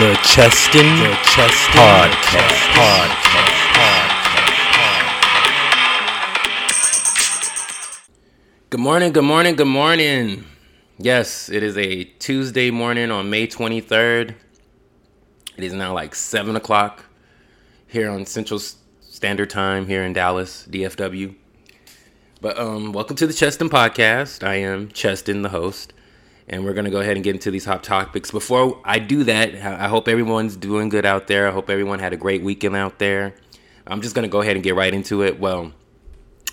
The Cheston, the Cheston Podcast. Podcast. Good morning, good morning, good morning. Yes, it is a Tuesday morning on May 23rd. It is now like 7 o'clock here on Central Standard Time here in Dallas, DFW. But um, welcome to the Cheston Podcast. I am Cheston, the host and we're gonna go ahead and get into these hot topics. Before I do that, I hope everyone's doing good out there. I hope everyone had a great weekend out there. I'm just gonna go ahead and get right into it. Well,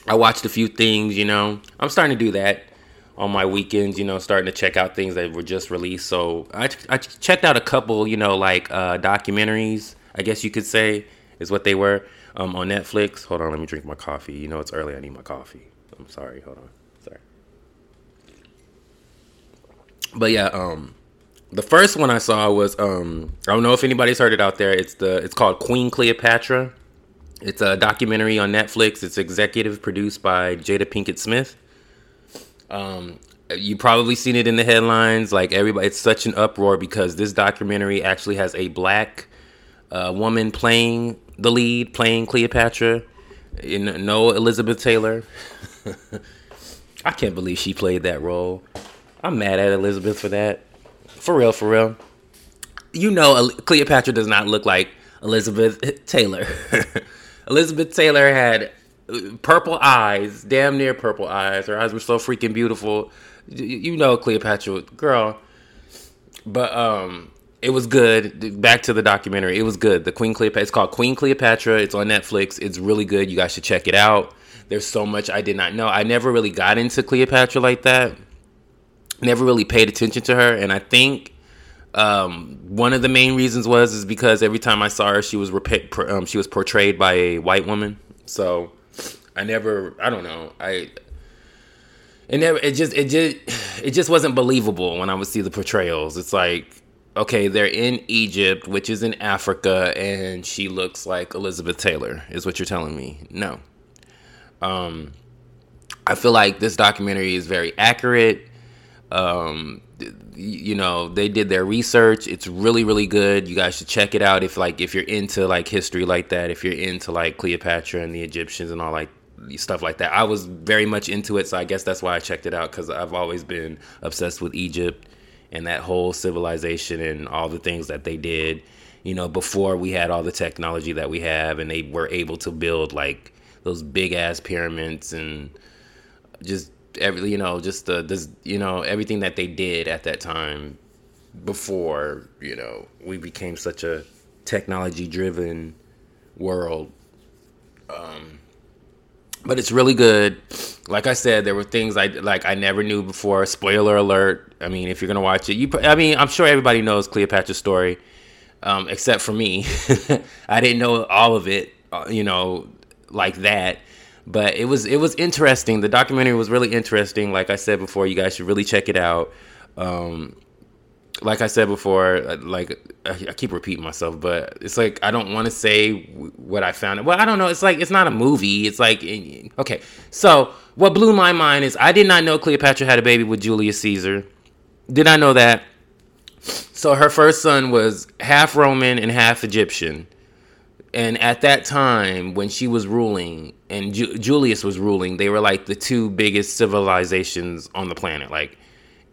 I watched a few things, you know. I'm starting to do that on my weekends, you know, starting to check out things that were just released. So I, I checked out a couple, you know, like uh, documentaries, I guess you could say, is what they were um, on Netflix. Hold on, let me drink my coffee. You know, it's early. I need my coffee. I'm sorry. Hold on. But yeah, um, the first one I saw was um, I don't know if anybody's heard it out there. It's the it's called Queen Cleopatra. It's a documentary on Netflix. It's executive produced by Jada Pinkett Smith. Um, you probably seen it in the headlines. Like everybody, it's such an uproar because this documentary actually has a black uh, woman playing the lead, playing Cleopatra. In no Elizabeth Taylor. I can't believe she played that role. I'm mad at Elizabeth for that. For real, for real. You know, Cleopatra does not look like Elizabeth Taylor. Elizabeth Taylor had uh, purple eyes, damn near purple eyes. Her eyes were so freaking beautiful. You know, Cleopatra, girl. But um, it was good. Back to the documentary. It was good. The Queen Cleopatra. It's called Queen Cleopatra. It's on Netflix. It's really good. You guys should check it out. There's so much I did not know. I never really got into Cleopatra like that never really paid attention to her, and I think um, one of the main reasons was is because every time I saw her, she was rep- um, she was portrayed by a white woman. So I never, I don't know, I it never, it just, it just, it just wasn't believable when I would see the portrayals. It's like, okay, they're in Egypt, which is in Africa, and she looks like Elizabeth Taylor, is what you're telling me. No. Um, I feel like this documentary is very accurate um you know they did their research. It's really really good. You guys should check it out if like if you're into like history like that if you're into like cleopatra and the egyptians and all like stuff like that. I was very much into it so i guess that's why i checked it out because i've always been obsessed with egypt and that whole civilization and all the things that they did you know before we had all the technology that we have and they were able to build like those big ass pyramids and just every you know just the this you know everything that they did at that time before you know we became such a technology driven world. Um but it's really good. Like i said there were things i like i never knew before. Spoiler alert. I mean if you're gonna watch it you i mean i'm sure everybody knows cleopatra's story um, except for me. I didn't know all of it uh, you know like that but it was it was interesting. The documentary was really interesting. Like I said before, you guys should really check it out. Um, like I said before, like I keep repeating myself, but it's like I don't want to say what I found. Well, I don't know. It's like it's not a movie. It's like eh, okay. So what blew my mind is I did not know Cleopatra had a baby with Julius Caesar. Did I know that? So her first son was half Roman and half Egyptian and at that time when she was ruling and Ju- Julius was ruling, they were like the two biggest civilizations on the planet. Like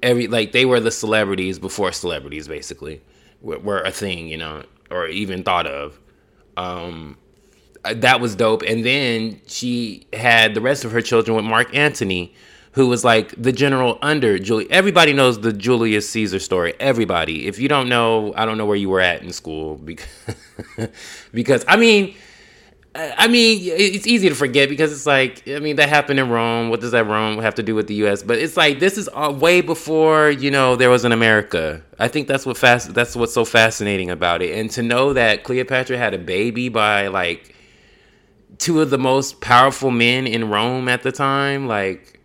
every like they were the celebrities before celebrities basically were, were a thing, you know, or even thought of. Um, that was dope. And then she had the rest of her children with Mark Antony, who was like the general under Julie. Everybody knows the Julius Caesar story. Everybody. If you don't know, I don't know where you were at in school because, because I mean, I mean, it's easy to forget because it's like, I mean, that happened in Rome. What does that Rome have to do with the U.S.? But it's like this is way before you know there was an America. I think that's what fast. That's what's so fascinating about it, and to know that Cleopatra had a baby by like two of the most powerful men in Rome at the time, like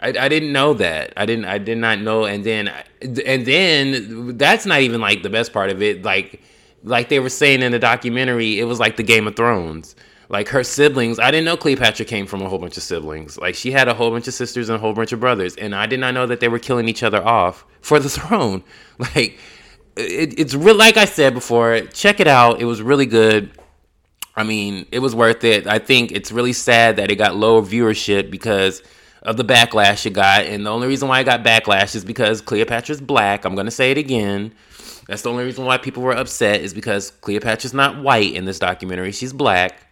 I, I didn't know that. I didn't. I did not know. And then, and then that's not even like the best part of it. Like, like they were saying in the documentary, it was like the Game of Thrones. Like her siblings, I didn't know Cleopatra came from a whole bunch of siblings. Like she had a whole bunch of sisters and a whole bunch of brothers, and I did not know that they were killing each other off for the throne. Like, it, it's real. Like I said before, check it out. It was really good. I mean, it was worth it. I think it's really sad that it got lower viewership because of the backlash it got. And the only reason why I got backlash is because Cleopatra's black. I'm going to say it again. That's the only reason why people were upset is because Cleopatra's not white in this documentary. She's black.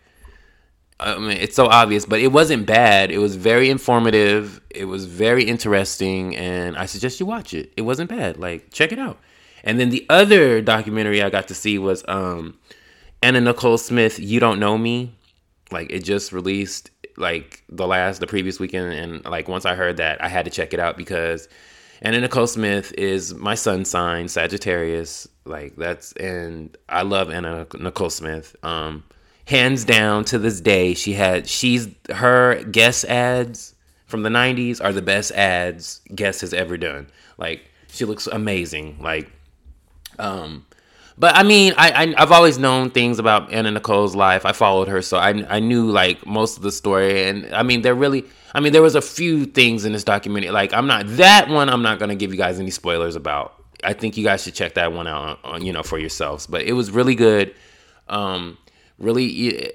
I mean, it's so obvious, but it wasn't bad. It was very informative. It was very interesting, and I suggest you watch it. It wasn't bad. Like, check it out. And then the other documentary I got to see was um, Anna Nicole Smith, You Don't Know Me. Like it just released like the last the previous weekend and like once I heard that I had to check it out because Anna Nicole Smith is my sun sign, Sagittarius. Like that's and I love Anna Nicole Smith. Um hands down to this day, she had she's her Guess ads from the 90s are the best ads Guess has ever done. Like she looks amazing. Like um but I mean, I, I have always known things about Anna Nicole's life. I followed her, so I I knew like most of the story. And I mean, they're really, I mean, there was a few things in this documentary. Like, I'm not that one. I'm not gonna give you guys any spoilers about. I think you guys should check that one out, on, on you know, for yourselves. But it was really good. Um, really,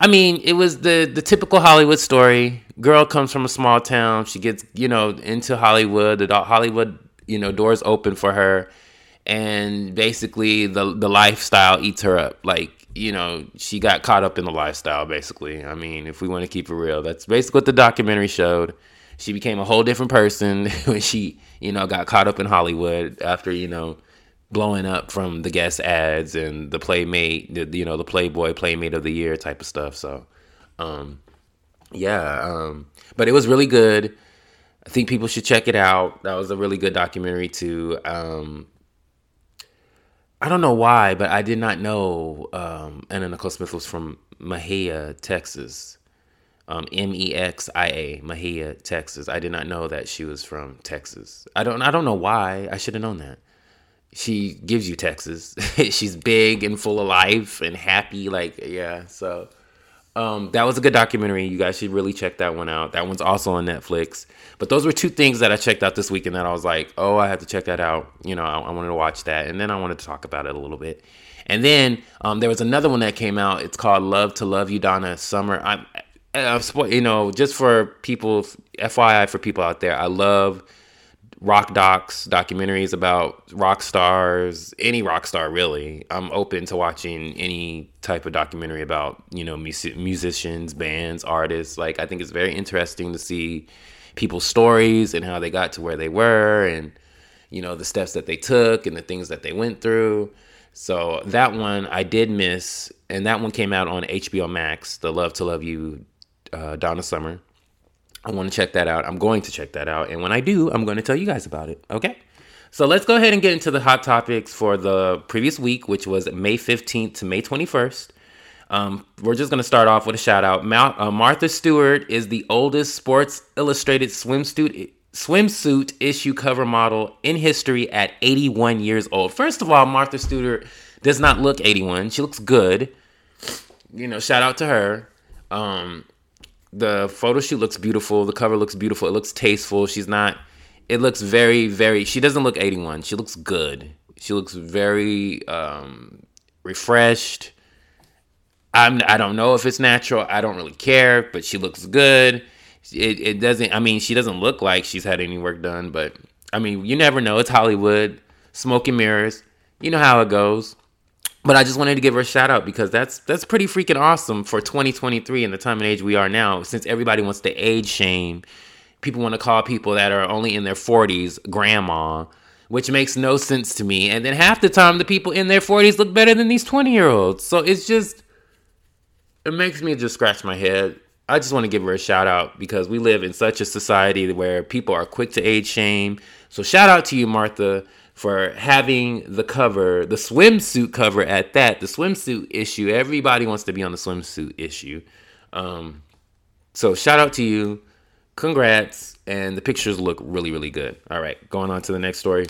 I mean, it was the the typical Hollywood story. Girl comes from a small town. She gets you know into Hollywood. The Hollywood you know doors open for her and basically the the lifestyle eats her up. Like you know, she got caught up in the lifestyle. Basically, I mean, if we want to keep it real, that's basically what the documentary showed. She became a whole different person when she you know got caught up in Hollywood after you know blowing up from the Guess ads and the playmate you know the playboy playmate of the year type of stuff so um yeah um but it was really good i think people should check it out that was a really good documentary too um I don't know why, but I did not know um, Anna Nicole Smith was from Mexia, Texas. Um, M E X I A, Mexia, Texas. I did not know that she was from Texas. I don't. I don't know why. I should have known that. She gives you Texas. She's big and full of life and happy. Like yeah. So um, that was a good documentary. You guys should really check that one out. That one's also on Netflix. But those were two things that I checked out this weekend that I was like, oh, I have to check that out. You know, I, I wanted to watch that, and then I wanted to talk about it a little bit. And then um, there was another one that came out. It's called Love to Love You, Donna Summer. I'm, I'm, you know, just for people, FYI for people out there, I love rock docs, documentaries about rock stars, any rock star really. I'm open to watching any type of documentary about, you know, music, musicians, bands, artists. Like I think it's very interesting to see people's stories and how they got to where they were and you know, the steps that they took and the things that they went through. So that one I did miss and that one came out on HBO Max, The Love to Love You uh, Donna Summer. I want to check that out. I'm going to check that out. And when I do, I'm going to tell you guys about it. Okay? So let's go ahead and get into the hot topics for the previous week, which was May 15th to May 21st. Um, we're just going to start off with a shout out. Uh, Martha Stewart is the oldest Sports Illustrated swimsuit swimsuit issue cover model in history at 81 years old. First of all, Martha Stewart does not look 81. She looks good. You know, shout out to her. Um, the photo shoot looks beautiful. The cover looks beautiful. It looks tasteful. She's not. It looks very, very. She doesn't look 81. She looks good. She looks very um, refreshed. I'm. I don't know if it's natural. I don't really care, but she looks good. It, it doesn't. I mean, she doesn't look like she's had any work done, but I mean, you never know. It's Hollywood, smoke and mirrors. You know how it goes. But I just wanted to give her a shout out because that's that's pretty freaking awesome for 2023 and the time and age we are now. Since everybody wants to age shame, people want to call people that are only in their 40s grandma, which makes no sense to me. And then half the time, the people in their 40s look better than these 20 year olds. So it's just it makes me just scratch my head. I just want to give her a shout out because we live in such a society where people are quick to age shame. So shout out to you, Martha for having the cover, the swimsuit cover at that, the swimsuit issue. Everybody wants to be on the swimsuit issue. Um, so shout out to you. Congrats. And the pictures look really, really good. All right, going on to the next story.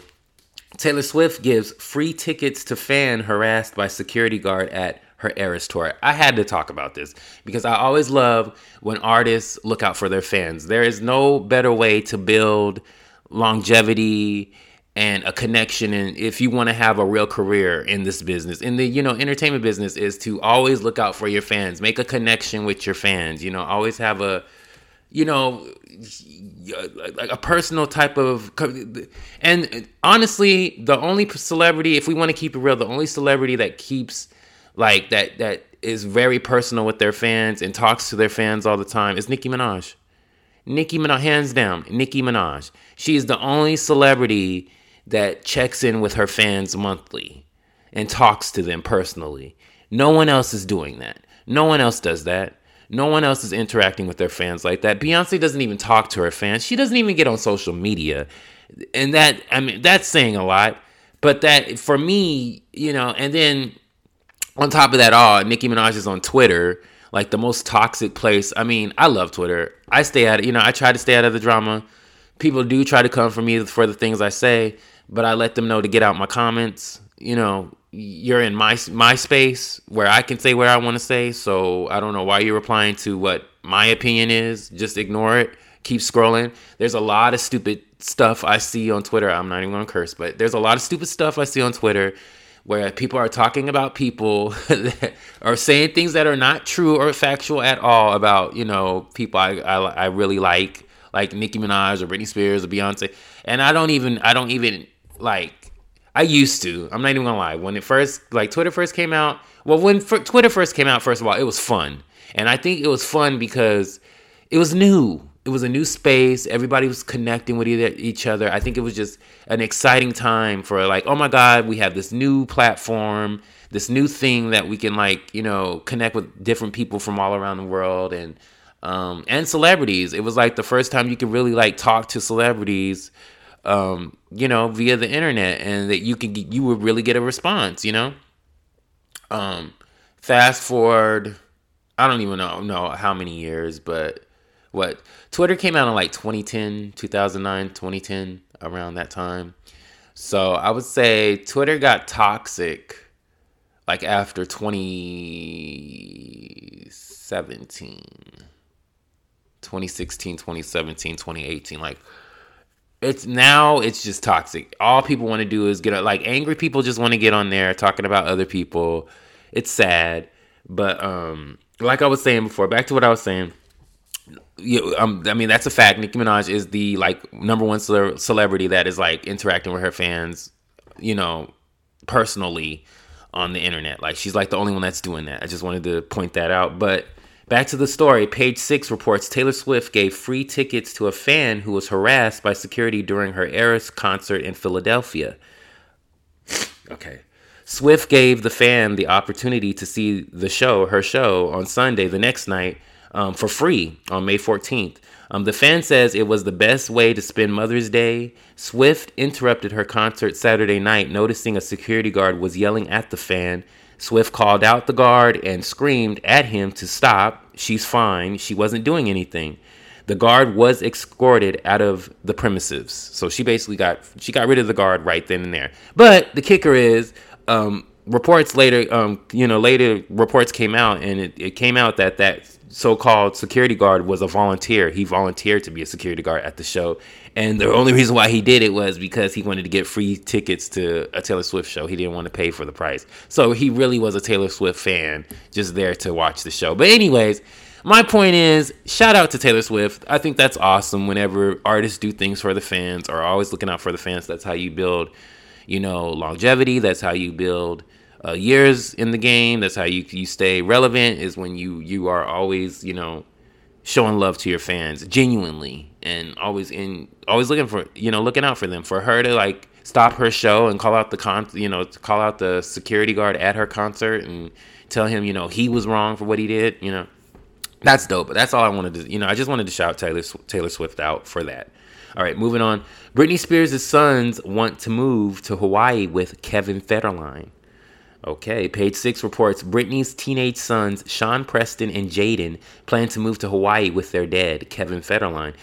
Taylor Swift gives free tickets to fan harassed by security guard at her Eras tour. I had to talk about this because I always love when artists look out for their fans. There is no better way to build longevity and a connection and if you want to have a real career in this business in the you know entertainment business is to always look out for your fans make a connection with your fans you know always have a you know like a personal type of and honestly the only celebrity if we want to keep it real the only celebrity that keeps like that that is very personal with their fans and talks to their fans all the time is Nicki Minaj. Nicki Minaj, hands down, Nicki Minaj. She is the only celebrity that checks in with her fans monthly and talks to them personally. No one else is doing that. No one else does that. No one else is interacting with their fans like that. Beyonce doesn't even talk to her fans. She doesn't even get on social media. And that, I mean, that's saying a lot. But that, for me, you know, and then on top of that all, Nicki Minaj is on Twitter, like the most toxic place. I mean, I love Twitter. I stay out, you know, I try to stay out of the drama. People do try to come for me for the things I say, but I let them know to get out my comments. You know, you're in my my space where I can say what I want to say. So I don't know why you're replying to what my opinion is. Just ignore it. Keep scrolling. There's a lot of stupid stuff I see on Twitter. I'm not even gonna curse, but there's a lot of stupid stuff I see on Twitter where people are talking about people that are saying things that are not true or factual at all about you know people I, I, I really like like Nicki Minaj or Britney Spears or Beyonce and I don't even I don't even like I used to. I'm not even gonna lie. When it first, like Twitter first came out, well, when f- Twitter first came out, first of all, it was fun, and I think it was fun because it was new. It was a new space. Everybody was connecting with each other. I think it was just an exciting time for like, oh my God, we have this new platform, this new thing that we can like, you know, connect with different people from all around the world and um, and celebrities. It was like the first time you could really like talk to celebrities um, you know, via the internet, and that you can you would really get a response, you know. Um, fast forward, I don't even know know how many years, but what Twitter came out in like 2010, 2009, 2010, around that time. So I would say Twitter got toxic like after 2017, 2016, 2017, 2018, like it's now it's just toxic. All people want to do is get like angry people just want to get on there talking about other people. It's sad, but um, like I was saying before, back to what I was saying. You, um, I mean that's a fact. Nicki Minaj is the like number one cele- celebrity that is like interacting with her fans, you know, personally on the internet. Like she's like the only one that's doing that. I just wanted to point that out, but Back to the story, page six reports Taylor Swift gave free tickets to a fan who was harassed by security during her Eras concert in Philadelphia. okay. Swift gave the fan the opportunity to see the show, her show, on Sunday, the next night, um, for free on May 14th. Um, the fan says it was the best way to spend Mother's Day. Swift interrupted her concert Saturday night, noticing a security guard was yelling at the fan Swift called out the guard and screamed at him to stop. She's fine. She wasn't doing anything. The guard was escorted out of the premises. So she basically got she got rid of the guard right then and there. But the kicker is um, reports later um, you know later reports came out and it, it came out that that so-called security guard was a volunteer. He volunteered to be a security guard at the show, and the only reason why he did it was because he wanted to get free tickets to a Taylor Swift show. He didn't want to pay for the price, so he really was a Taylor Swift fan, just there to watch the show. But anyways, my point is, shout out to Taylor Swift. I think that's awesome. Whenever artists do things for the fans, or always looking out for the fans, that's how you build, you know, longevity. That's how you build uh, years in the game. That's how you you stay relevant. Is when you you are always you know showing love to your fans genuinely and always in always looking for you know looking out for them. For her to like stop her show and call out the con you know call out the security guard at her concert and tell him you know he was wrong for what he did. You know that's dope. But that's all I wanted to you know I just wanted to shout Taylor Taylor Swift out for that. All right, moving on. Britney Spears' sons want to move to Hawaii with Kevin Federline. Okay, page six reports Britney's teenage sons, Sean Preston and Jayden, plan to move to Hawaii with their dad, Kevin Federline.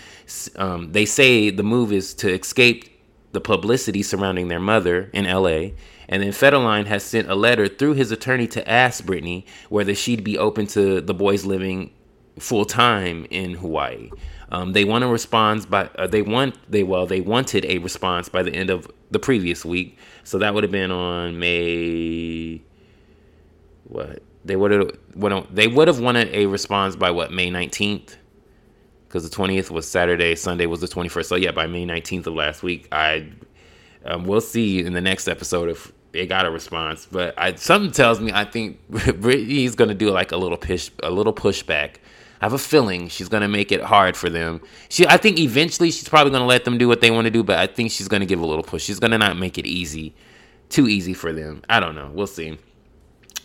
Um, they say the move is to escape the publicity surrounding their mother in LA. And then Federline has sent a letter through his attorney to ask Britney whether she'd be open to the boys living full time in Hawaii. Um, they want a response by uh, they want they well they wanted a response by the end of the previous week, so that would have been on May. What they would have they would have wanted a response by what May nineteenth, because the twentieth was Saturday, Sunday was the twenty first. So yeah, by May nineteenth of last week, I um, we'll see in the next episode if they got a response. But I, something tells me I think Britney's gonna do like a little push a little pushback I have a feeling she's gonna make it hard for them. She, I think eventually she's probably gonna let them do what they want to do, but I think she's gonna give a little push. She's gonna not make it easy, too easy for them. I don't know. We'll see.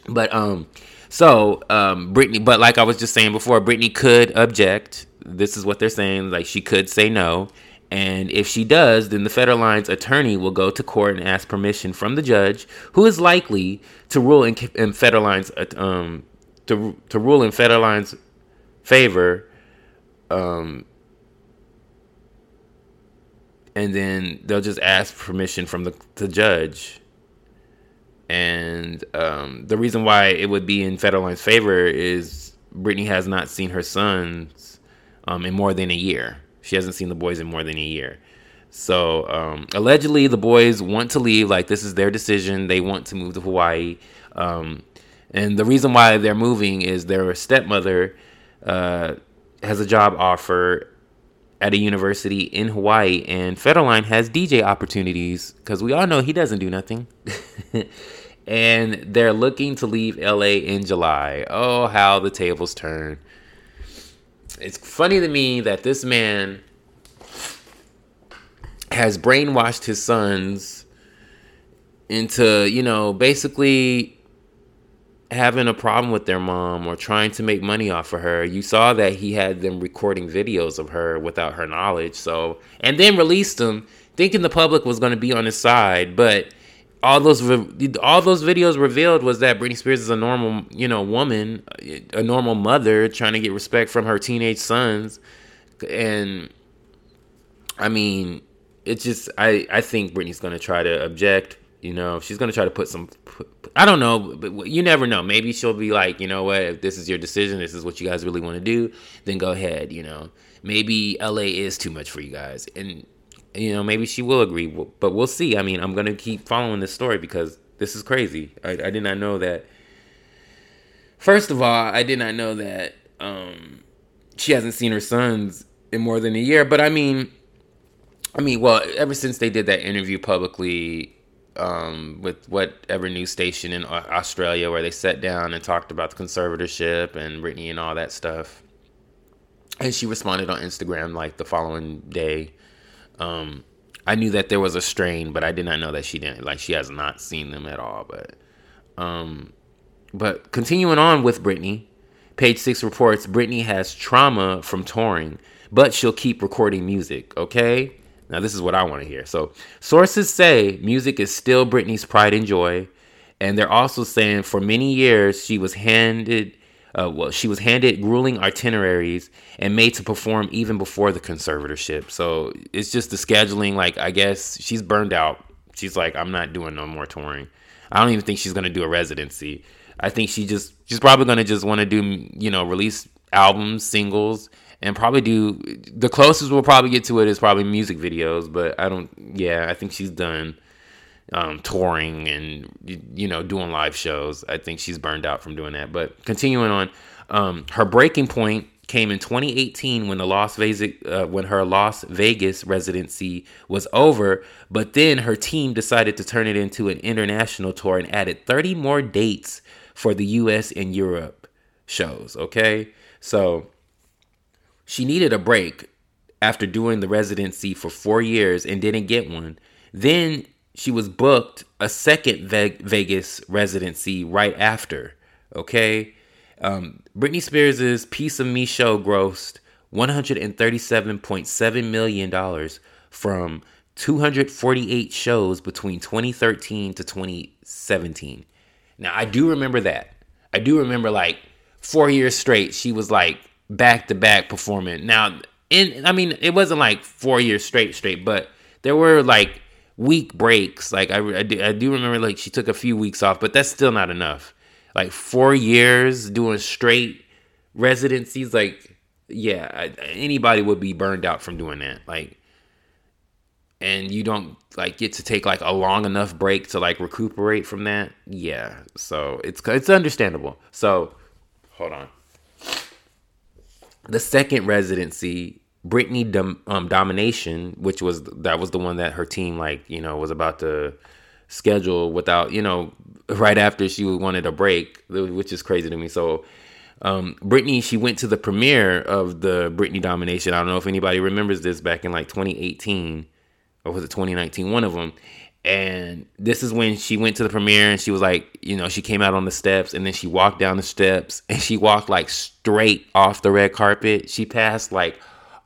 But um, so um, Britney. But like I was just saying before, Britney could object. This is what they're saying. Like she could say no. And if she does, then the Federline's attorney will go to court and ask permission from the judge, who is likely to rule in, in Federline's um, to to rule in Federline's favor um and then they'll just ask permission from the, the judge and um, the reason why it would be in Federline's favor is Britney has not seen her sons um, in more than a year. She hasn't seen the boys in more than a year. So um, allegedly, the boys want to leave. Like this is their decision. They want to move to Hawaii. Um, and the reason why they're moving is their stepmother uh, has a job offer at a university in Hawaii, and Federline has DJ opportunities because we all know he doesn't do nothing. and they're looking to leave LA in July. Oh, how the tables turn. It's funny to me that this man has brainwashed his sons into, you know, basically having a problem with their mom or trying to make money off of her. You saw that he had them recording videos of her without her knowledge. So, and then released them thinking the public was going to be on his side, but all those all those videos revealed was that Britney Spears is a normal, you know, woman, a normal mother trying to get respect from her teenage sons. And I mean, it's just I I think Britney's going to try to object you know, she's gonna try to put some. I don't know, but you never know. Maybe she'll be like, you know what? If this is your decision, this is what you guys really want to do, then go ahead. You know, maybe LA is too much for you guys, and you know, maybe she will agree. But we'll see. I mean, I'm gonna keep following this story because this is crazy. I, I did not know that. First of all, I did not know that um, she hasn't seen her sons in more than a year. But I mean, I mean, well, ever since they did that interview publicly um, with whatever news station in Australia where they sat down and talked about the conservatorship and Britney and all that stuff. And she responded on Instagram like the following day. Um, I knew that there was a strain, but I did not know that she didn't like she has not seen them at all. But um, but continuing on with Britney, page six reports Britney has trauma from touring, but she'll keep recording music. Okay, now, this is what I want to hear. So, sources say music is still Britney's pride and joy, and they're also saying for many years she was handed, uh, well, she was handed grueling itineraries and made to perform even before the conservatorship. So it's just the scheduling. Like, I guess she's burned out. She's like, I'm not doing no more touring. I don't even think she's gonna do a residency. I think she just she's probably gonna just want to do you know release albums, singles, and probably do the closest we'll probably get to it is probably music videos. But I don't. Yeah, I think she's done um, touring and you know doing live shows. I think she's burned out from doing that. But continuing on, um, her breaking point came in 2018 when the Las Vegas uh, when her Las Vegas residency was over. But then her team decided to turn it into an international tour and added 30 more dates for the U.S. and Europe shows. Okay, so she needed a break after doing the residency for four years and didn't get one. Then she was booked a second Vegas residency right after. Okay. Um, Britney Spears' Piece of Me show grossed $137.7 million from 248 shows between 2013 to 2017. Now, I do remember that. I do remember like four years straight, she was like back to back performing. Now, in I mean, it wasn't like four years straight, straight, but there were like week breaks. Like I, I, do, I do remember like she took a few weeks off, but that's still not enough. Like four years doing straight residencies, like yeah, anybody would be burned out from doing that. Like, and you don't like get to take like a long enough break to like recuperate from that. Yeah, so it's it's understandable. So hold on. The second residency, Britney Dom, um, Domination, which was that was the one that her team like you know was about to schedule without you know right after she wanted a break, which is crazy to me. So um, Britney, she went to the premiere of the Britney Domination. I don't know if anybody remembers this back in like 2018 or was it 2019? One of them. And this is when she went to the premiere and she was like, you know, she came out on the steps and then she walked down the steps and she walked like straight off the red carpet. She passed like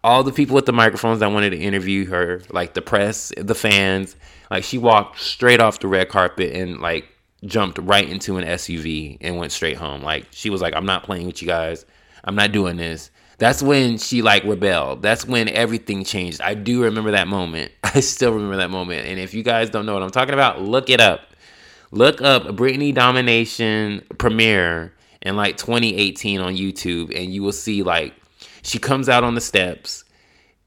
all the people with the microphones that wanted to interview her, like the press, the fans. Like she walked straight off the red carpet and like jumped right into an SUV and went straight home. Like she was like, I'm not playing with you guys. I'm not doing this. That's when she like rebelled. That's when everything changed. I do remember that moment. I still remember that moment. And if you guys don't know what I'm talking about, look it up. Look up Britney Domination premiere in like 2018 on YouTube, and you will see like she comes out on the steps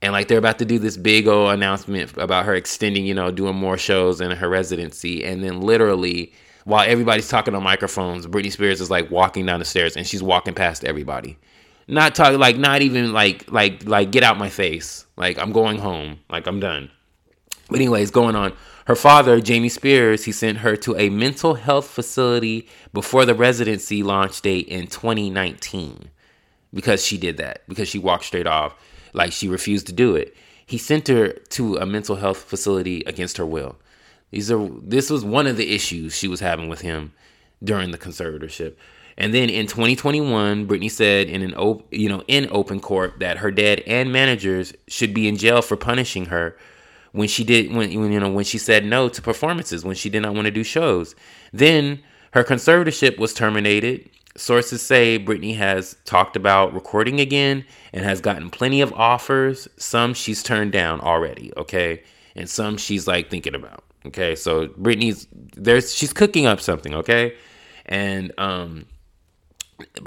and like they're about to do this big old announcement about her extending, you know, doing more shows in her residency, and then literally while everybody's talking on microphones, Britney Spears is like walking down the stairs and she's walking past everybody. Not talking like not even like like like get out my face. Like I'm going home. Like I'm done. But anyways, going on. Her father, Jamie Spears, he sent her to a mental health facility before the residency launch date in 2019 because she did that because she walked straight off like she refused to do it. He sent her to a mental health facility against her will. These are this was one of the issues she was having with him during the conservatorship. And then in 2021, Britney said in an op- you know in open court that her dad and managers should be in jail for punishing her when she did when you know when she said no to performances when she did not want to do shows. Then her conservatorship was terminated. Sources say Britney has talked about recording again and has gotten plenty of offers. Some she's turned down already, okay? And some she's like thinking about. Okay, so Britney's there's she's cooking up something, okay? And um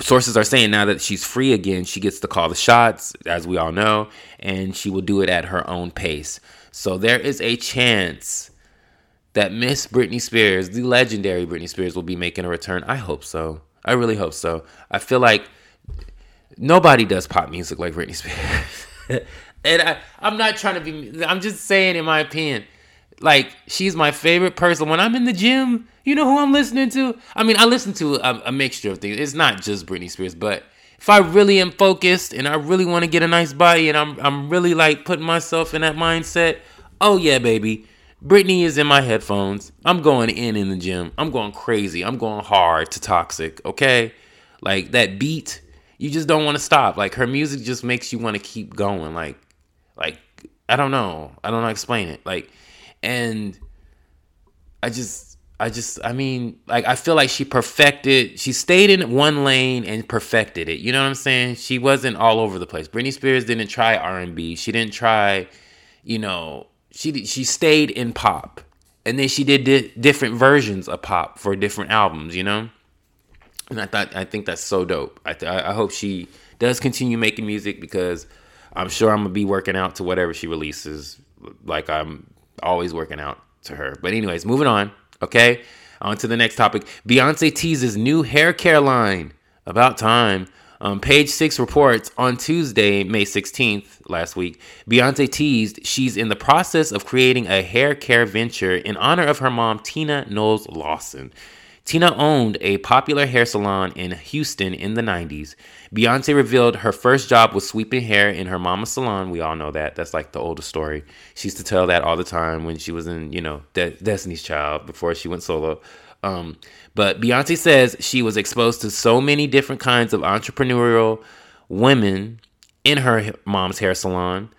sources are saying now that she's free again, she gets to call the shots, as we all know, and she will do it at her own pace. So there is a chance that Miss Britney Spears, the legendary Britney Spears, will be making a return. I hope so. I really hope so. I feel like nobody does pop music like Britney Spears. and I, I'm not trying to be, I'm just saying, in my opinion, like she's my favorite person when I'm in the gym. You know who I'm listening to? I mean, I listen to a, a mixture of things. It's not just Britney Spears, but if I really am focused and I really want to get a nice body and I'm I'm really like putting myself in that mindset, oh yeah, baby. Britney is in my headphones. I'm going in in the gym. I'm going crazy. I'm going hard to toxic, okay? Like that beat, you just don't want to stop. Like her music just makes you want to keep going. Like like I don't know. I don't know how to explain it. Like and I just I just I mean like I feel like she perfected she stayed in one lane and perfected it. You know what I'm saying? She wasn't all over the place. Britney Spears didn't try R&B. She didn't try, you know, she she stayed in pop. And then she did di- different versions of pop for different albums, you know? And I thought I think that's so dope. I th- I hope she does continue making music because I'm sure I'm gonna be working out to whatever she releases. Like I'm always working out to her. But anyways, moving on. Okay, on to the next topic. Beyonce teases new hair care line. About time. Um, page six reports on Tuesday, May 16th, last week, Beyonce teased she's in the process of creating a hair care venture in honor of her mom, Tina Knowles Lawson. Tina owned a popular hair salon in Houston in the 90s. Beyonce revealed her first job was sweeping hair in her mama's salon. We all know that. That's like the oldest story. She used to tell that all the time when she was in, you know, De- Destiny's Child before she went solo. Um, but Beyonce says she was exposed to so many different kinds of entrepreneurial women in her mom's hair salon.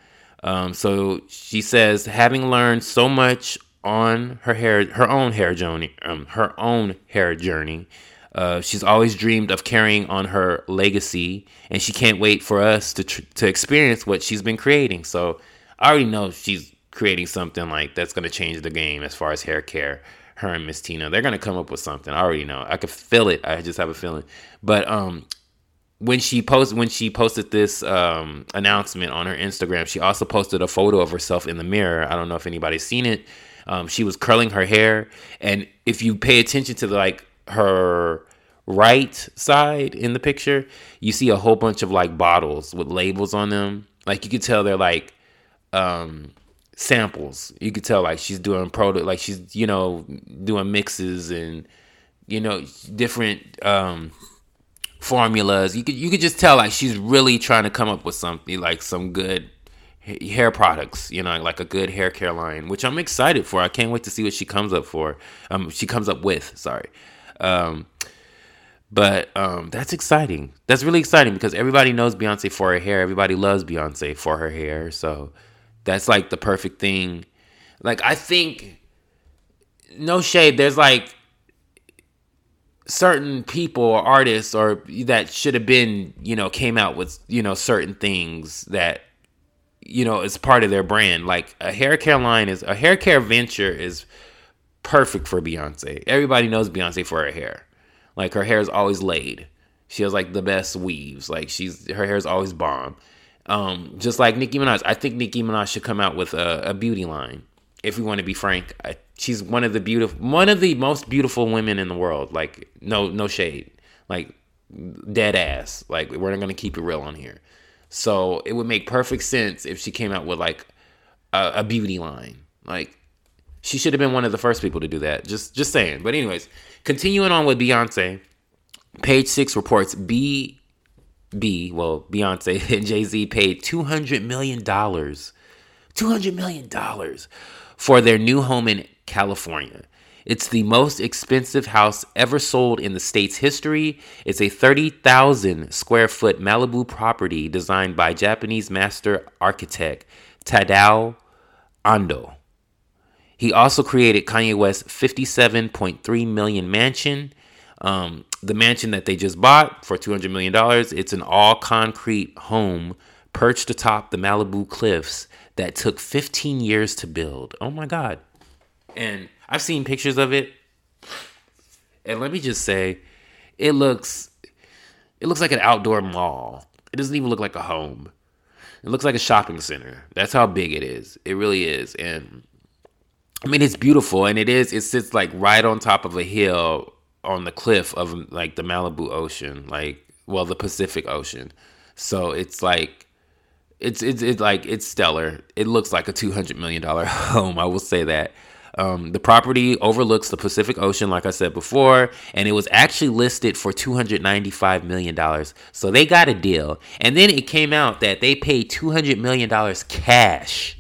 Um, so she says, having learned so much on her hair, her own hair journey, um, her own hair journey. Uh, she's always dreamed of carrying on her legacy, and she can't wait for us to tr- to experience what she's been creating. So I already know she's creating something like that's going to change the game as far as hair care. Her and Miss Tina, they're going to come up with something. I already know. I could feel it. I just have a feeling. But um, when she post when she posted this um, announcement on her Instagram, she also posted a photo of herself in the mirror. I don't know if anybody's seen it. Um, she was curling her hair, and if you pay attention to like her right side in the picture, you see a whole bunch of like bottles with labels on them. Like you could tell they're like um, samples. You could tell like she's doing product, like she's you know doing mixes and you know different um, formulas. You could you could just tell like she's really trying to come up with something like some good hair products, you know, like a good hair care line, which I'm excited for. I can't wait to see what she comes up for. Um, she comes up with, sorry. Um, but um, that's exciting. That's really exciting because everybody knows Beyonce for her hair. Everybody loves Beyonce for her hair. So that's like the perfect thing. Like I think, no shade. There's like certain people or artists or that should have been you know came out with you know certain things that you know it's part of their brand. Like a hair care line is a hair care venture is perfect for beyonce. Everybody knows beyonce for her hair. Like her hair is always laid. She has like the best weaves. Like she's her hair is always bomb. Um just like nicki minaj. I think nicki minaj should come out with a, a beauty line if we want to be frank. I, she's one of the beautiful one of the most beautiful women in the world. Like no no shade. Like dead ass. Like we're not gonna keep it real on here so it would make perfect sense if she came out with like a, a beauty line. Like she should have been one of the first people to do that. Just just saying. But anyways continuing on with beyonce page six reports b b well beyonce and jay-z paid 200 million dollars 200 million dollars for their new home in California. It's the most expensive house ever sold in the state's history. It's a 30,000 square foot Malibu property designed by Japanese master architect Tadao Ando. He also created Kanye West's 57.3 million mansion. Um, the mansion that they just bought for 200 million dollars. It's an all concrete home perched atop the Malibu cliffs that took 15 years to build. Oh my god. And I've seen pictures of it. And let me just say, it looks it looks like an outdoor mall. It doesn't even look like a home. It looks like a shopping center. That's how big it is. It really is. And I mean it's beautiful and it is it sits like right on top of a hill on the cliff of like the Malibu Ocean, like well the Pacific Ocean. So it's like it's it's it's like it's stellar. It looks like a two hundred million dollar home. I will say that. Um, the property overlooks the Pacific Ocean, like I said before, and it was actually listed for $295 million. So they got a deal. And then it came out that they paid $200 million cash.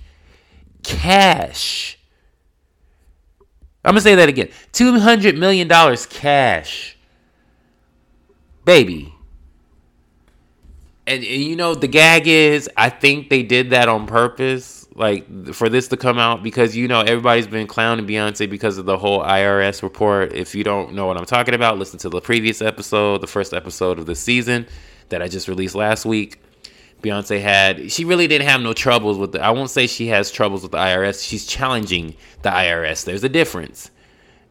Cash. I'm going to say that again $200 million cash. Baby. And, and you know, the gag is, I think they did that on purpose like for this to come out because you know everybody's been clowning Beyonce because of the whole IRS report. If you don't know what I'm talking about, listen to the previous episode, the first episode of the season that I just released last week. Beyonce had she really didn't have no troubles with the I won't say she has troubles with the IRS. She's challenging the IRS. There's a difference.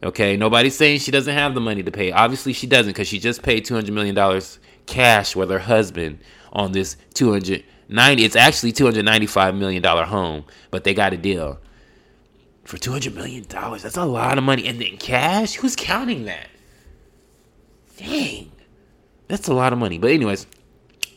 Okay, nobody's saying she doesn't have the money to pay. Obviously she doesn't cuz she just paid 200 million dollars cash with her husband on this 200 90 it's actually 295 million dollar home but they got a deal for 200 million dollars. That's a lot of money. And then cash? Who's counting that? Dang. That's a lot of money. But anyways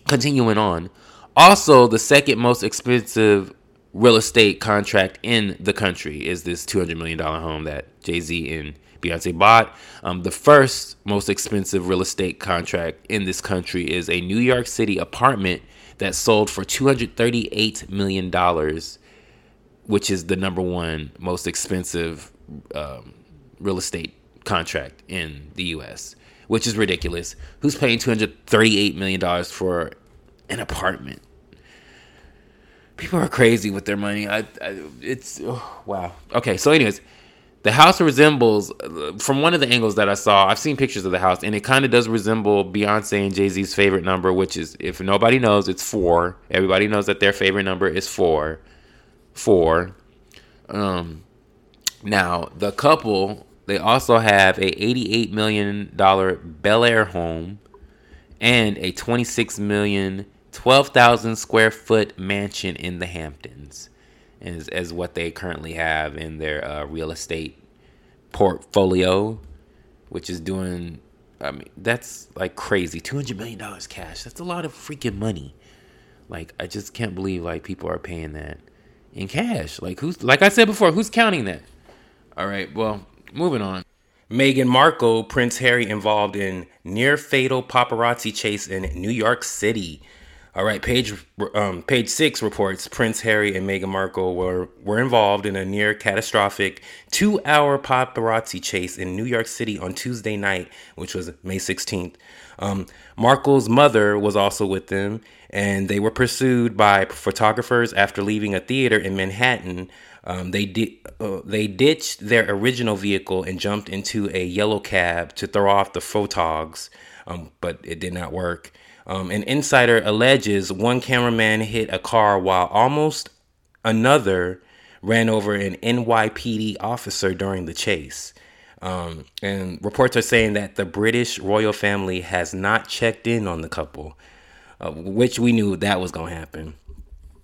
continuing on. Also the second most expensive real estate contract in the country is this 200 million dollar home that jay-z and Beyonce bought. Um, the first most expensive real estate contract in this country is a New York City apartment that sold for $238 million, which is the number one most expensive um, real estate contract in the US, which is ridiculous. Who's paying $238 million for an apartment? People are crazy with their money. I, I it's oh, wow. Okay, so anyways, the house resembles from one of the angles that I saw. I've seen pictures of the house, and it kind of does resemble Beyonce and Jay Z's favorite number, which is if nobody knows, it's four. Everybody knows that their favorite number is four. Four. Um, now the couple they also have a eighty-eight million dollar Bel Air home, and a 26 million 12,000 square foot mansion in the Hamptons is, as what they currently have in their uh, real estate portfolio, which is doing. I mean, that's like crazy. Two hundred million dollars cash. That's a lot of freaking money. Like, I just can't believe like people are paying that in cash. Like, who's like I said before, who's counting that? All right. Well, moving on. Meghan Markle, Prince Harry involved in near fatal paparazzi chase in New York City. All right, page um, page six reports Prince Harry and Meghan Markle were were involved in a near catastrophic two hour paparazzi chase in New York City on Tuesday night, which was May 16th. Um, Markle's mother was also with them, and they were pursued by photographers after leaving a theater in Manhattan. Um, they did uh, they ditched their original vehicle and jumped into a yellow cab to throw off the photogs, um, but it did not work. Um, an insider alleges one cameraman hit a car while almost another ran over an NYPD officer during the chase. Um, and reports are saying that the British royal family has not checked in on the couple, uh, which we knew that was going to happen.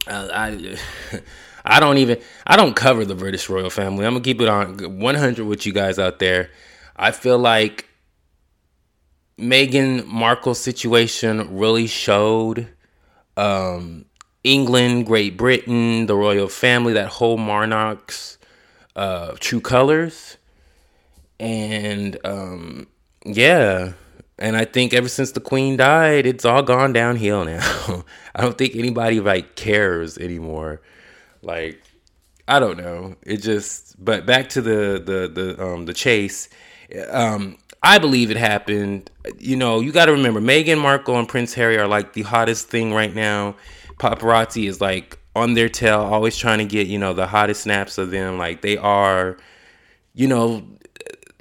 Uh, I, I don't even, I don't cover the British royal family. I'm gonna keep it on 100 with you guys out there. I feel like Meghan Markle situation really showed um, England, Great Britain, the royal family, that whole monarch's uh, true colors. And um, yeah, and I think ever since the queen died, it's all gone downhill now. I don't think anybody like cares anymore. Like, I don't know. It just but back to the the the um the chase. Um I believe it happened. You know, you got to remember Meghan Markle and Prince Harry are like the hottest thing right now. Paparazzi is like on their tail, always trying to get, you know, the hottest snaps of them. Like they are, you know,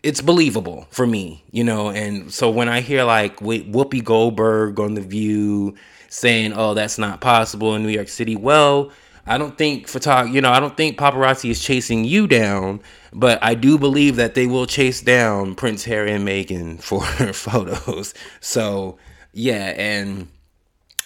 it's believable for me, you know. And so when I hear like Whoopi Goldberg on The View saying, oh, that's not possible in New York City, well, I don't think photog, you know, I don't think paparazzi is chasing you down, but I do believe that they will chase down Prince Harry and Meghan for photos. So yeah, and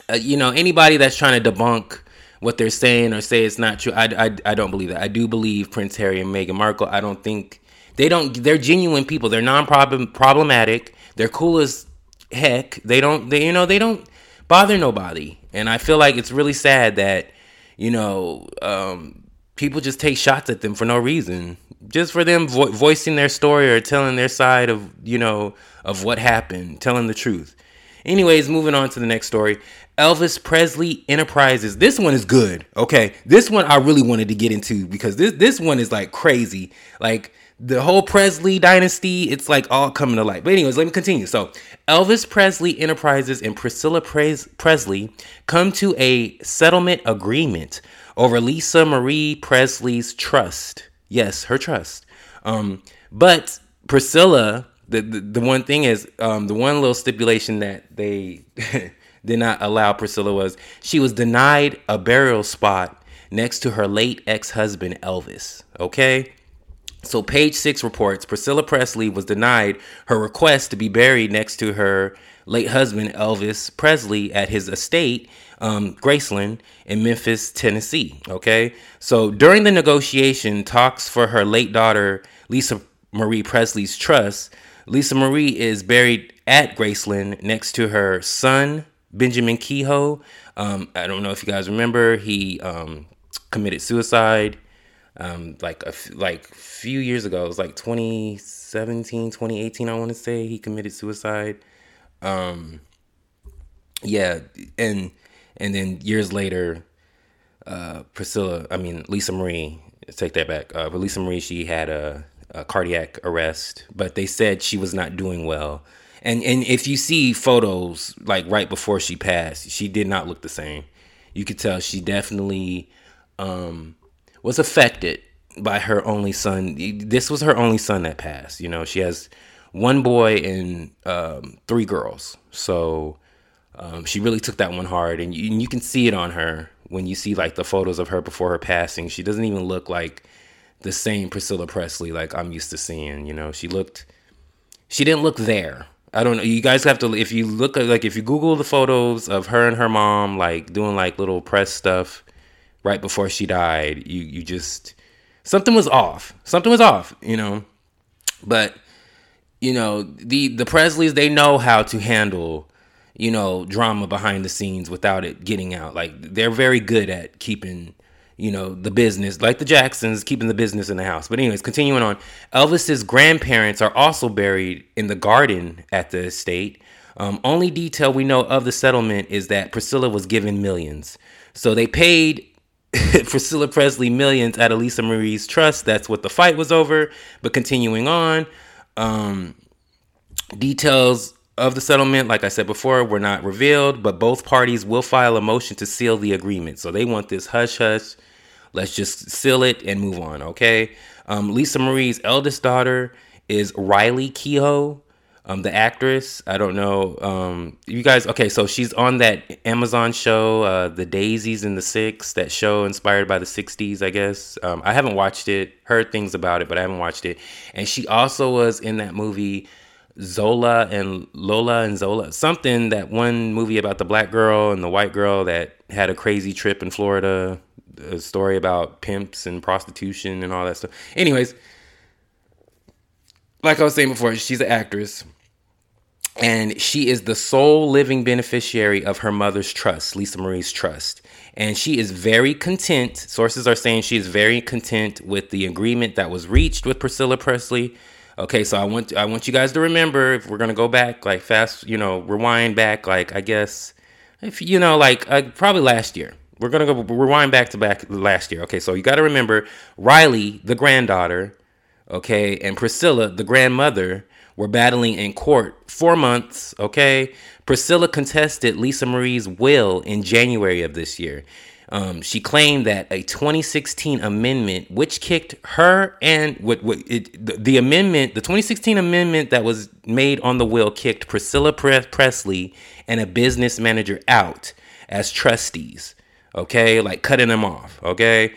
uh, you know, anybody that's trying to debunk what they're saying or say it's not true, I, I, I don't believe that. I do believe Prince Harry and Meghan Markle. I don't think they don't. They're genuine people. They're non-problem problematic. They're cool as heck. They don't. They you know they don't bother nobody. And I feel like it's really sad that you know, um, people just take shots at them for no reason, just for them vo- voicing their story or telling their side of, you know, of what happened, telling the truth. Anyways, moving on to the next story. Elvis Presley Enterprises. This one is good. Okay. This one I really wanted to get into because this this one is like crazy. Like the whole Presley dynasty, it's like all coming to light. But anyways, let me continue. So Elvis Presley Enterprises and Priscilla Pres- Presley come to a settlement agreement over Lisa Marie Presley's trust. Yes, her trust. Um, but Priscilla, the, the, the one thing is, um, the one little stipulation that they did not allow Priscilla was she was denied a burial spot next to her late ex husband Elvis. Okay. So, page six reports Priscilla Presley was denied her request to be buried next to her late husband, Elvis Presley, at his estate, um, Graceland, in Memphis, Tennessee. Okay. So, during the negotiation talks for her late daughter, Lisa Marie Presley's trust, Lisa Marie is buried at Graceland next to her son, Benjamin Keough. Um, I don't know if you guys remember, he um, committed suicide um, like a f- like few years ago. It was like 2017, 2018. I want to say he committed suicide. Um, yeah, and and then years later, uh, Priscilla, I mean Lisa Marie, take that back. Uh, but Lisa Marie, she had a, a cardiac arrest, but they said she was not doing well. And and if you see photos like right before she passed, she did not look the same. You could tell she definitely um, was affected by her only son. This was her only son that passed. You know, she has one boy and um, three girls. So um, she really took that one hard, and you, and you, can see it on her when you see like the photos of her before her passing. She doesn't even look like the same Priscilla Presley like I'm used to seeing. You know, she looked, she didn't look there. I don't know. You guys have to if you look like if you Google the photos of her and her mom like doing like little press stuff right before she died, you you just something was off. Something was off, you know. But you know the the Presleys they know how to handle you know drama behind the scenes without it getting out. Like they're very good at keeping you know, the business, like the Jacksons, keeping the business in the house. But, anyways, continuing on, Elvis's grandparents are also buried in the garden at the estate. Um, only detail we know of the settlement is that Priscilla was given millions. So they paid Priscilla Presley millions at of Lisa Marie's trust. That's what the fight was over. But continuing on, um, details of the settlement, like I said before, were not revealed, but both parties will file a motion to seal the agreement. So they want this hush hush. Let's just seal it and move on, okay? Um, Lisa Marie's eldest daughter is Riley Keough, um, the actress. I don't know. Um, you guys, okay, so she's on that Amazon show, uh, The Daisies in the Six, that show inspired by the 60s, I guess. Um, I haven't watched it, heard things about it, but I haven't watched it. And she also was in that movie Zola and Lola and Zola, something that one movie about the black girl and the white girl that had a crazy trip in Florida, a story about pimps and prostitution and all that stuff. Anyways, like I was saying before, she's an actress. And she is the sole living beneficiary of her mother's trust, Lisa Marie's trust. And she is very content. Sources are saying she is very content with the agreement that was reached with Priscilla Presley Okay, so I want I want you guys to remember if we're gonna go back like fast, you know, rewind back like I guess if you know like uh, probably last year. We're gonna go rewind back to back last year. Okay, so you got to remember Riley, the granddaughter, okay, and Priscilla, the grandmother, were battling in court for months. Okay, Priscilla contested Lisa Marie's will in January of this year. Um, she claimed that a 2016 amendment, which kicked her and what, what it, the, the, amendment, the 2016 amendment that was made on the will, kicked Priscilla Presley and a business manager out as trustees. Okay, like cutting them off. Okay,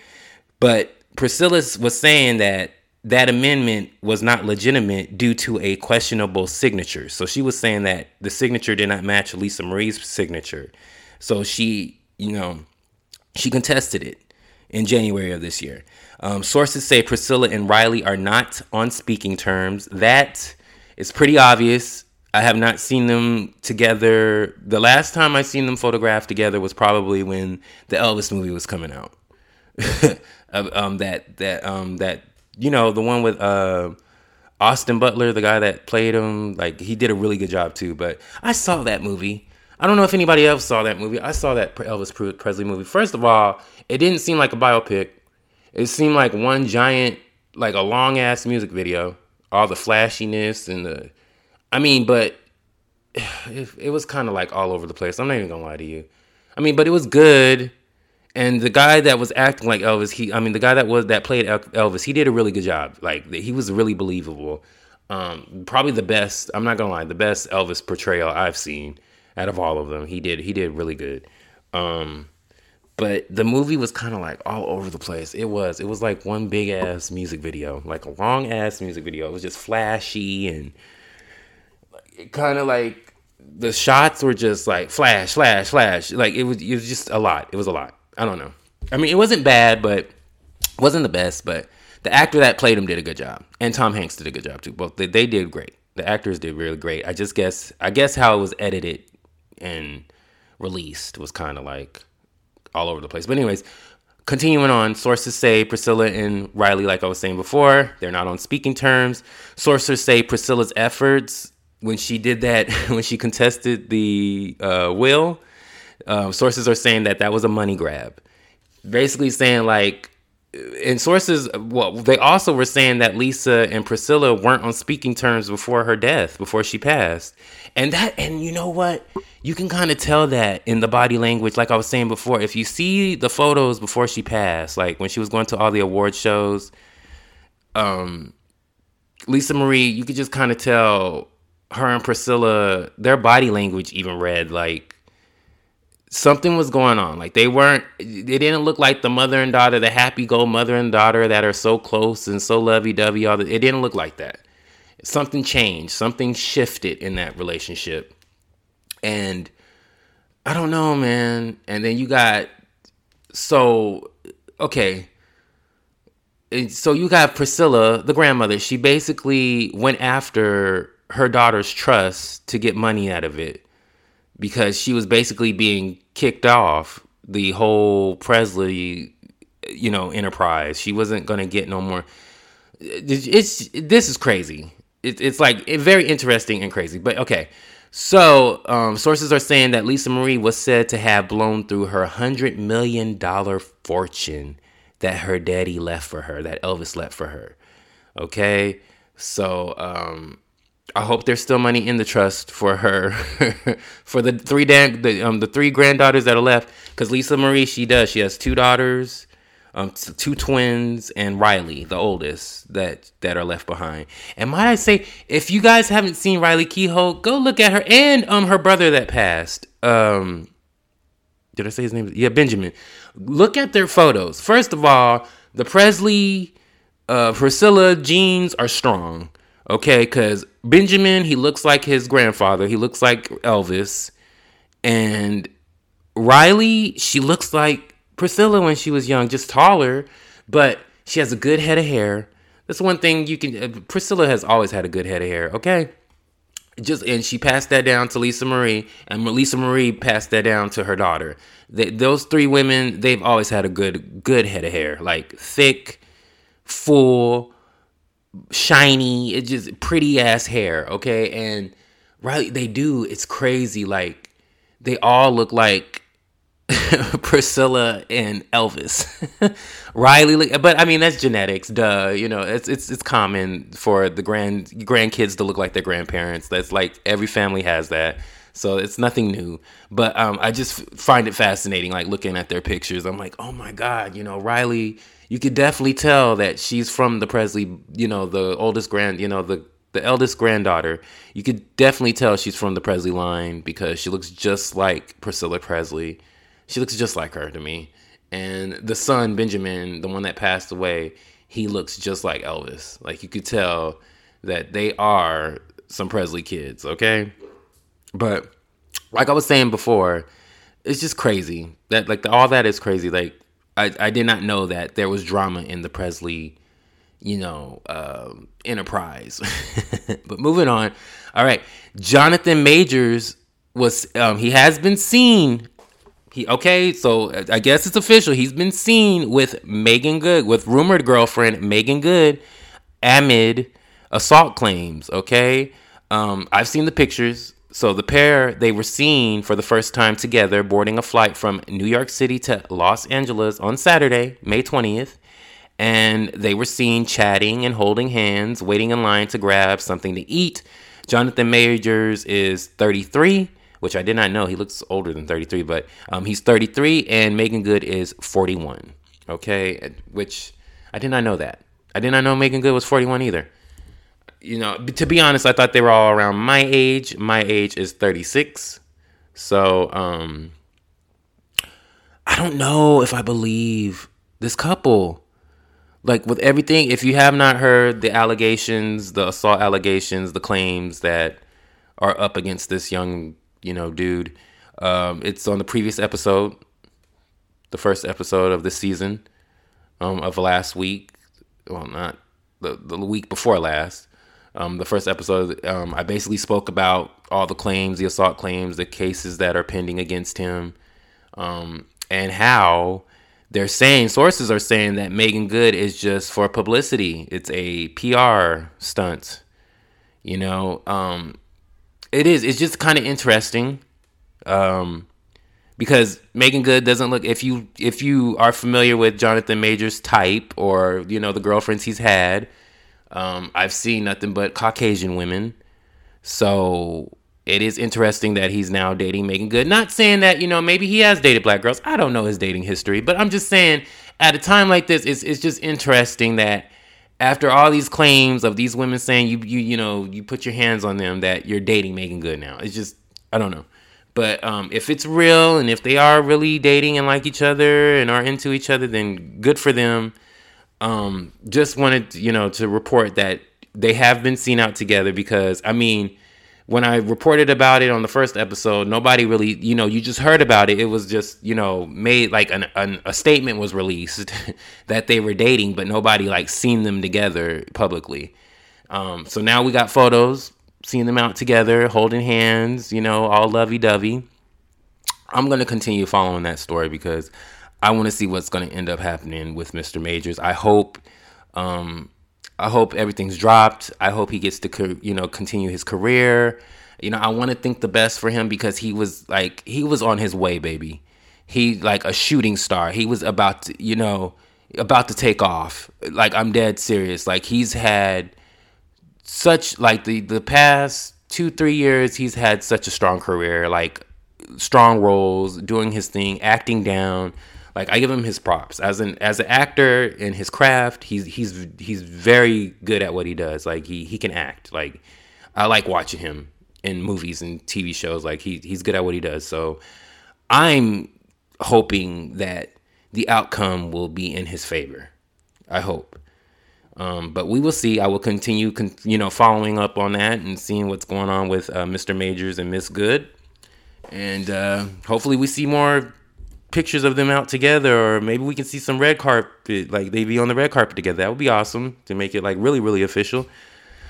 but Priscilla was saying that that amendment was not legitimate due to a questionable signature. So she was saying that the signature did not match Lisa Marie's signature. So she, you know she contested it in January of this year. Um, sources say Priscilla and Riley are not on speaking terms. That is pretty obvious. I have not seen them together. The last time I seen them photographed together was probably when the Elvis movie was coming out. um, that that um, that you know the one with uh, Austin Butler, the guy that played him. Like he did a really good job too. But I saw that movie I don't know if anybody else saw that movie. I saw that Elvis Presley movie. First of all, it didn't seem like a biopic. It seemed like one giant, like a long ass music video. All the flashiness and the, I mean, but it, it was kind of like all over the place. I'm not even gonna lie to you. I mean, but it was good. And the guy that was acting like Elvis, he, I mean, the guy that was that played Elvis, he did a really good job. Like he was really believable. Um, probably the best. I'm not gonna lie, the best Elvis portrayal I've seen out of all of them. He did he did really good. Um, but the movie was kind of like all over the place. It was it was like one big ass music video, like a long ass music video. It was just flashy and kind of like the shots were just like flash, flash, flash. Like it was it was just a lot. It was a lot. I don't know. I mean, it wasn't bad, but wasn't the best. But the actor that played him did a good job, and Tom Hanks did a good job too. Both they, they did great. The actors did really great. I just guess I guess how it was edited and released was kind of like all over the place. But anyways, continuing on, sources say Priscilla and Riley, like I was saying before, they're not on speaking terms. Sources say Priscilla's efforts when she did that, when she contested the uh, will, uh, sources are saying that that was a money grab. Basically saying like and sources well they also were saying that lisa and priscilla weren't on speaking terms before her death before she passed and that and you know what you can kind of tell that in the body language like i was saying before if you see the photos before she passed like when she was going to all the award shows um lisa marie you could just kind of tell her and priscilla their body language even read like something was going on. Like they weren't, they didn't look like the mother and daughter, the happy go mother and daughter that are so close and so lovey dovey. All the, it didn't look like that. something changed, something shifted in that relationship. And I don't know, man. And then you got so okay. So you got Priscilla, the grandmother. She basically went after her daughter's trust to get money out of it because she was basically being kicked off the whole Presley, you know, enterprise. She wasn't going to get no more. It's, this is crazy. It, it's like it, very interesting and crazy. But okay, so um, sources are saying that Lisa Marie was said to have blown through her hundred million dollar fortune that her daddy left for her, that Elvis left for her. Okay, so um, I hope there's still money in the trust for her, for the three dan- the um the three granddaughters that are left. Because Lisa Marie, she does. She has two daughters, um, two twins, and Riley, the oldest that that are left behind. And might I say, if you guys haven't seen Riley Keough, go look at her and um her brother that passed. Um, did I say his name? Yeah, Benjamin. Look at their photos. First of all, the Presley, uh, Priscilla genes are strong. Okay, because Benjamin, he looks like his grandfather. He looks like Elvis. And Riley, she looks like Priscilla when she was young, just taller, but she has a good head of hair. That's one thing you can. Priscilla has always had a good head of hair. Okay, just and she passed that down to Lisa Marie, and Lisa Marie passed that down to her daughter. They, those three women, they've always had a good good head of hair, like thick, full, shiny, it just pretty ass hair. Okay, and right, they do. It's crazy. Like they all look like Priscilla and Elvis. Riley, but I mean that's genetics, duh. You know, it's it's it's common for the grand grandkids to look like their grandparents. That's like every family has that. So it's nothing new. But um, I just find it fascinating, like looking at their pictures. I'm like, oh my god, you know, Riley. You could definitely tell that she's from the Presley. You know, the oldest grand. You know, the the eldest granddaughter. You could definitely tell she's from the Presley line because she looks just like Priscilla Presley she looks just like her to me. And the son, Benjamin, the one that passed away, he looks just like Elvis. Like you could tell that they are some Presley kids, okay? But like I was saying before, it's just crazy. That like the, all that is crazy. Like I, I did not know that there was drama in the Presley, you know, uh, enterprise. but moving on. All right, Jonathan Majors was um, he has been seen he okay, so I guess it's official. He's been seen with Meagan Good, with rumored girlfriend Meagan Good, amid assault claims. Okay, um, I've seen the pictures. So the pair they were seen for the first time together boarding a flight from New York City to Los Angeles on Saturday, May twentieth, and they were seen chatting and holding hands, waiting in line to grab something to eat. Jonathan Majors is 33 which I did not know. He looks older than 33, but um, he's 33, and Meagan Good is 41. Okay, which I did not know that. I did not know Meagan Good was 41 either. You know, to be honest, I thought they were all around my age. My age is 36. So, um, I don't know if I believe this couple. Like with everything, if you have not heard the allegations, the assault allegations, the claims that are up against this young you know, dude. Um, it's on the previous episode, the first episode of the season um, of last week. Well, not the, the week before last. Um, the first episode, um, I basically spoke about all the claims, the assault claims, the cases that are pending against him, um, and how they're saying, sources are saying that Meagan Good is just for publicity. It's a PR stunt. You know, um, it is. It's just kind of interesting, um, because Meagan Good doesn't look. If you if you are familiar with Jonathan Majors' type or you know the girlfriends he's had, um, I've seen nothing but Caucasian women. So it is interesting that he's now dating Meagan Good. Not saying that you know maybe he has dated black girls. I don't know his dating history, but I'm just saying at a time like this, it's it's just interesting that after all these claims of these women saying you you you know you put your hands on them that you're dating Meagan Good now. It's just I don't know. But um, if it's real and if they are really dating and like each other and are into each other, then good for them. Um, just wanted you know to report that they have been seen out together because I mean, when I reported about it on the first episode, nobody really, you know, you just heard about it. It was just, you know, made like an, an a statement was released that they were dating, but nobody like seen them together publicly. Um, so now we got photos, seeing them out together, holding hands, you know, all lovey dovey. I'm gonna continue following that story because I want to see what's gonna end up happening with Mr. Majors. I hope. Um, I hope everything's dropped. I hope he gets to you know continue his career. You know, I want to think the best for him because he was like he was on his way, baby. He like a shooting star. He was about to, you know, about to take off. Like I'm dead serious. Like he's had such like the the past 2-3 years he's had such a strong career, like strong roles, doing his thing, acting down like I give him his props as an as an actor in his craft. He's he's he's very good at what he does. Like he he can act. Like I like watching him in movies and TV shows. Like he he's good at what he does. So I'm hoping that the outcome will be in his favor. I hope. Um, but we will see. I will continue, con- you know, following up on that and seeing what's going on with uh, Mr. Majors and Miss Good, and uh, hopefully we see more pictures of them out together, or maybe we can see some red carpet, like they be on the red carpet together. That would be awesome to make it like really, really official.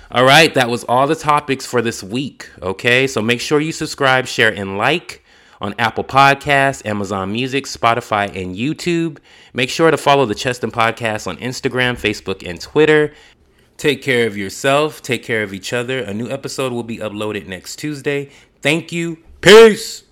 All right, that was all the topics for this week. Okay, so make sure you subscribe, share, and like on Apple Podcasts, Amazon Music, Spotify, and YouTube. Make sure to follow the Cheston Podcast on Instagram, Facebook, and Twitter. Take care of yourself, take care of each other. A new episode will be uploaded next Tuesday. Thank you. Peace.